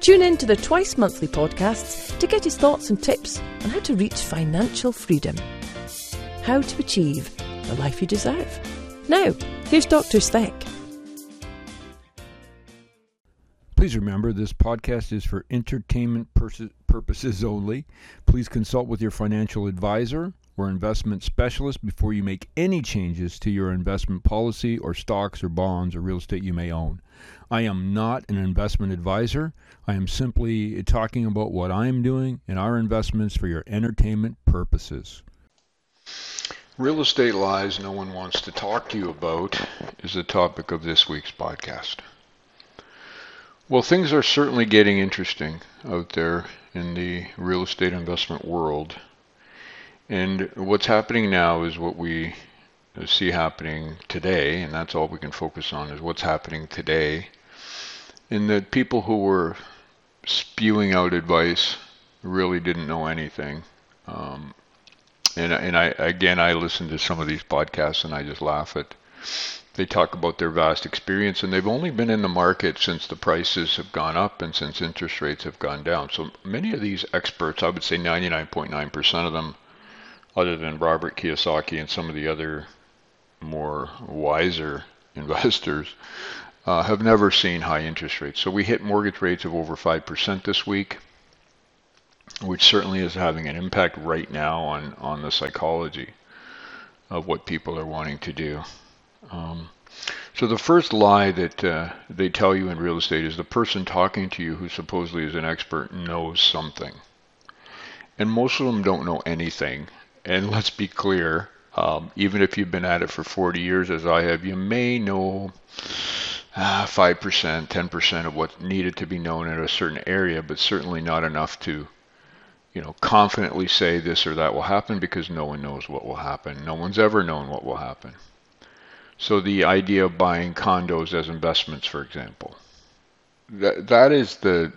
Tune in to the twice monthly podcasts to get his thoughts and tips on how to reach financial freedom. How to achieve the life you deserve. Now, here's Dr. Speck. Please remember this podcast is for entertainment purposes only. Please consult with your financial advisor or investment specialist before you make any changes to your investment policy or stocks or bonds or real estate you may own. I am not an investment advisor. I am simply talking about what I am doing and our investments for your entertainment purposes. Real estate lies no one wants to talk to you about is the topic of this week's podcast. Well, things are certainly getting interesting out there in the real estate investment world. And what's happening now is what we see happening today, and that's all we can focus on is what's happening today. And that people who were spewing out advice really didn't know anything. Um, and and I again I listen to some of these podcasts and I just laugh at they talk about their vast experience and they've only been in the market since the prices have gone up and since interest rates have gone down. So many of these experts, I would say 99.9% of them, other than Robert Kiyosaki and some of the other more wiser investors, uh, have never seen high interest rates. So we hit mortgage rates of over 5% this week, which certainly is having an impact right now on, on the psychology of what people are wanting to do. Um, so the first lie that uh, they tell you in real estate is the person talking to you who supposedly is an expert knows something. And most of them don't know anything. And let's be clear, um, even if you've been at it for 40 years as I have, you may know uh, 5%, 10% of what's needed to be known in a certain area, but certainly not enough to you know, confidently say this or that will happen because no one knows what will happen. No one's ever known what will happen. So the idea of buying condos as investments, for example, that that is the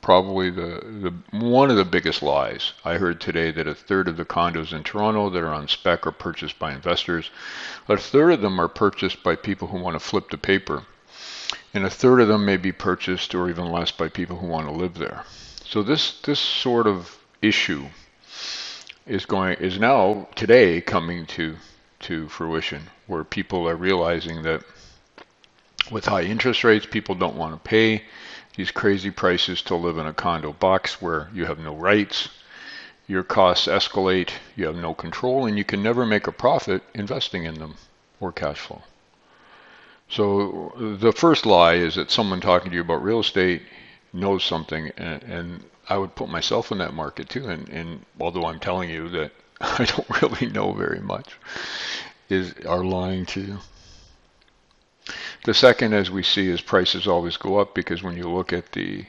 probably the, the one of the biggest lies. I heard today that a third of the condos in Toronto that are on spec are purchased by investors. A third of them are purchased by people who want to flip the paper. And a third of them may be purchased or even less by people who want to live there. So this this sort of issue is going is now today coming to to fruition where people are realizing that with high interest rates, people don't want to pay these crazy prices to live in a condo box where you have no rights, your costs escalate, you have no control, and you can never make a profit investing in them or cash flow. So the first lie is that someone talking to you about real estate knows something, and, and I would put myself in that market too. And, and although I'm telling you that I don't really know very much, is are lying to you. The second, as we see, is prices always go up because when you look at the,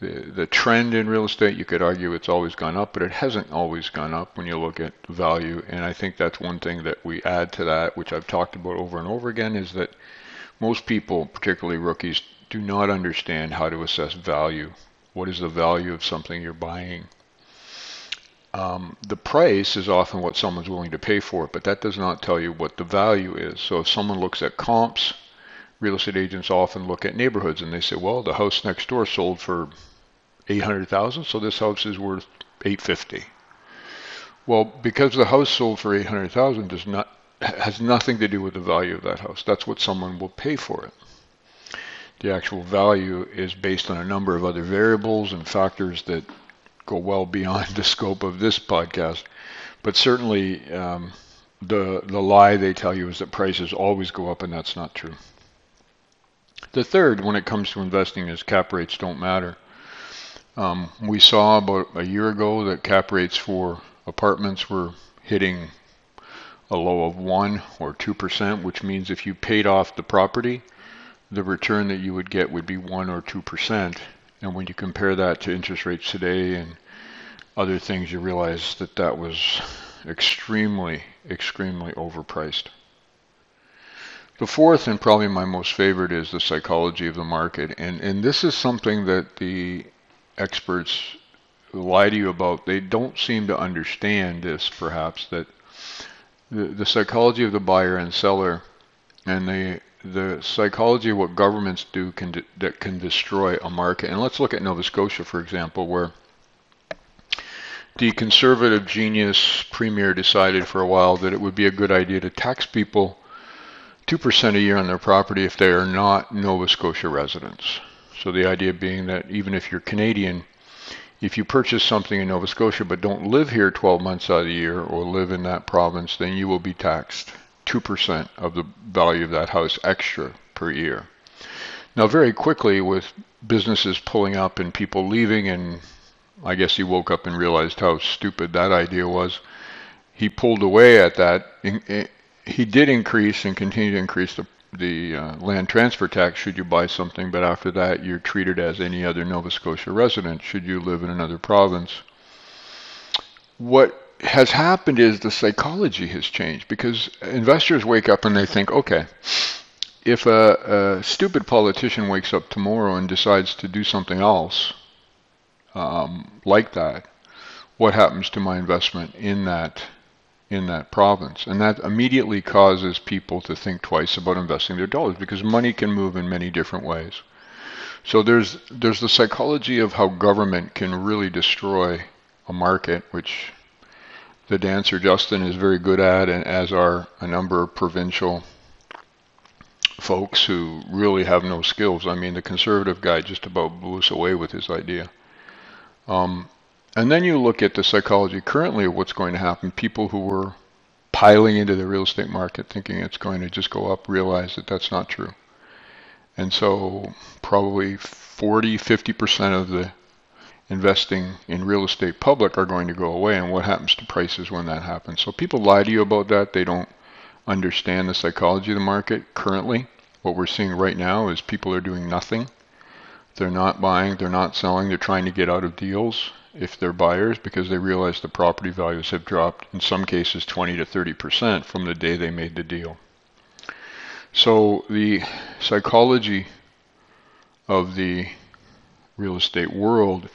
the the trend in real estate, you could argue it's always gone up, but it hasn't always gone up when you look at value. And I think that's one thing that we add to that, which I've talked about over and over again, is that most people, particularly rookies, do not understand how to assess value. What is the value of something you're buying? um, the price is often what someone's willing to pay for it, but that does not tell you what the value is. So if someone looks at comps, real estate agents often look at neighborhoods and they say, well, the house next door sold for 800,000, so this house is worth 850. Well, because the house sold for 800,000 does not has nothing to do with the value of that house. That's what someone will pay for it. The actual value is based on a number of other variables and factors that go well beyond the scope of this podcast. But certainly, um, the the lie they tell you is that prices always go up, and that's not true. The third, when it comes to investing, is cap rates don't matter. Um, we saw about a year ago that cap rates for apartments were hitting a low of 1 or 2%, which means if you paid off the property, the return that you would get would be 1 or 2%. And when you compare that to interest rates today and other things, you realize that that was extremely, extremely overpriced. The fourth, and probably my most favorite, is the psychology of the market. And, and this is something that the experts lie to you about. They don't seem to understand this, perhaps, that the, the psychology of the buyer and seller and the the psychology of what governments do can de- that can destroy a market. And let's look at Nova Scotia, for example, where the conservative genius premier decided for a while that it would be a good idea to tax people 2% a year on their property if they are not Nova Scotia residents. So the idea being that even if you're Canadian, if you purchase something in Nova Scotia but don't live here 12 months out of the year or live in that province, then you will be taxed 2% of the value of that house extra per year. Now, very quickly, with businesses pulling up and people leaving, and I guess he woke up and realized how stupid that idea was, he pulled away at that. He did increase and continue to increase the the uh, land transfer tax should you buy something, but after that you're treated as any other Nova Scotia resident should you live in another province. What has happened is the psychology has changed because investors wake up and they think, okay, if a, a stupid politician wakes up tomorrow and decides to do something else um, like that, what happens to my investment in that in that province? And that immediately causes people to think twice about investing their dollars because money can move in many different ways. So there's there's the psychology of how government can really destroy a market, which the dancer Justin is very good at, and as are a number of provincial folks who really have no skills. I mean, the conservative guy just about blew us away with his idea. Um, and then you look at the psychology currently of what's going to happen. People who were piling into the real estate market thinking it's going to just go up realize that that's not true. And so probably 40, 50% of the investing in real estate public are going to go away and what happens to prices when that happens. So people lie to you about that. They don't understand the psychology of the market currently. What we're seeing right now is people are doing nothing. They're not buying, they're not selling, they're trying to get out of deals if they're buyers because they realize the property values have dropped in some cases 20 to 30% from the day they made the deal. So the psychology of the real estate world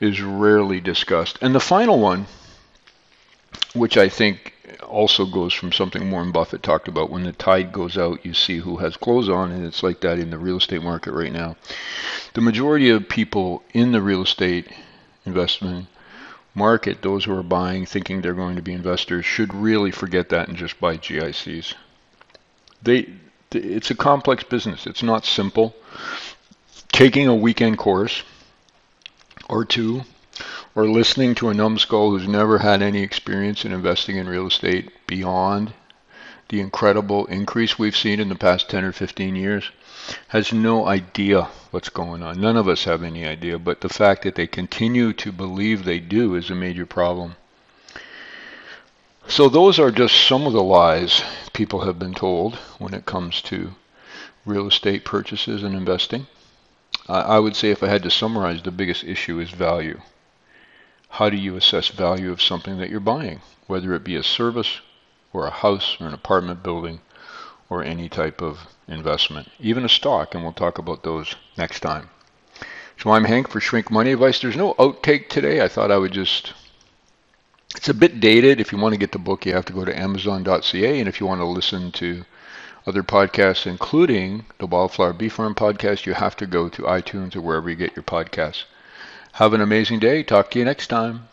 is rarely discussed. And the final one, which I think also goes from something Warren Buffett talked about when the tide goes out, you see who has clothes on, and it's like that in the real estate market right now. The majority of people in the real estate investment market, those who are buying thinking they're going to be investors, should really forget that and just buy GICs. They, it's a complex business. It's not simple taking a weekend course or two, or listening to a numbskull who's never had any experience in investing in real estate beyond the incredible increase we've seen in the past 10 or 15 years, has no idea what's going on. None of us have any idea, but the fact that they continue to believe they do is a major problem. So, those are just some of the lies people have been told when it comes to real estate purchases and investing. I would say if I had to summarize, the biggest issue is value. How do you assess value of something that you're buying, whether it be a service or a house or an apartment building or any type of investment, even a stock, and we'll talk about those next time. So I'm Hank for Shrink Money Advice. There's no outtake today. I thought I would just it's a bit dated. If you want to get the book, you have to go to amazon.ca. And if you want to listen to other podcasts, including the Wildflower Bee Farm podcast, you have to go to iTunes or wherever you get your podcasts. Have an amazing day. Talk to you next time.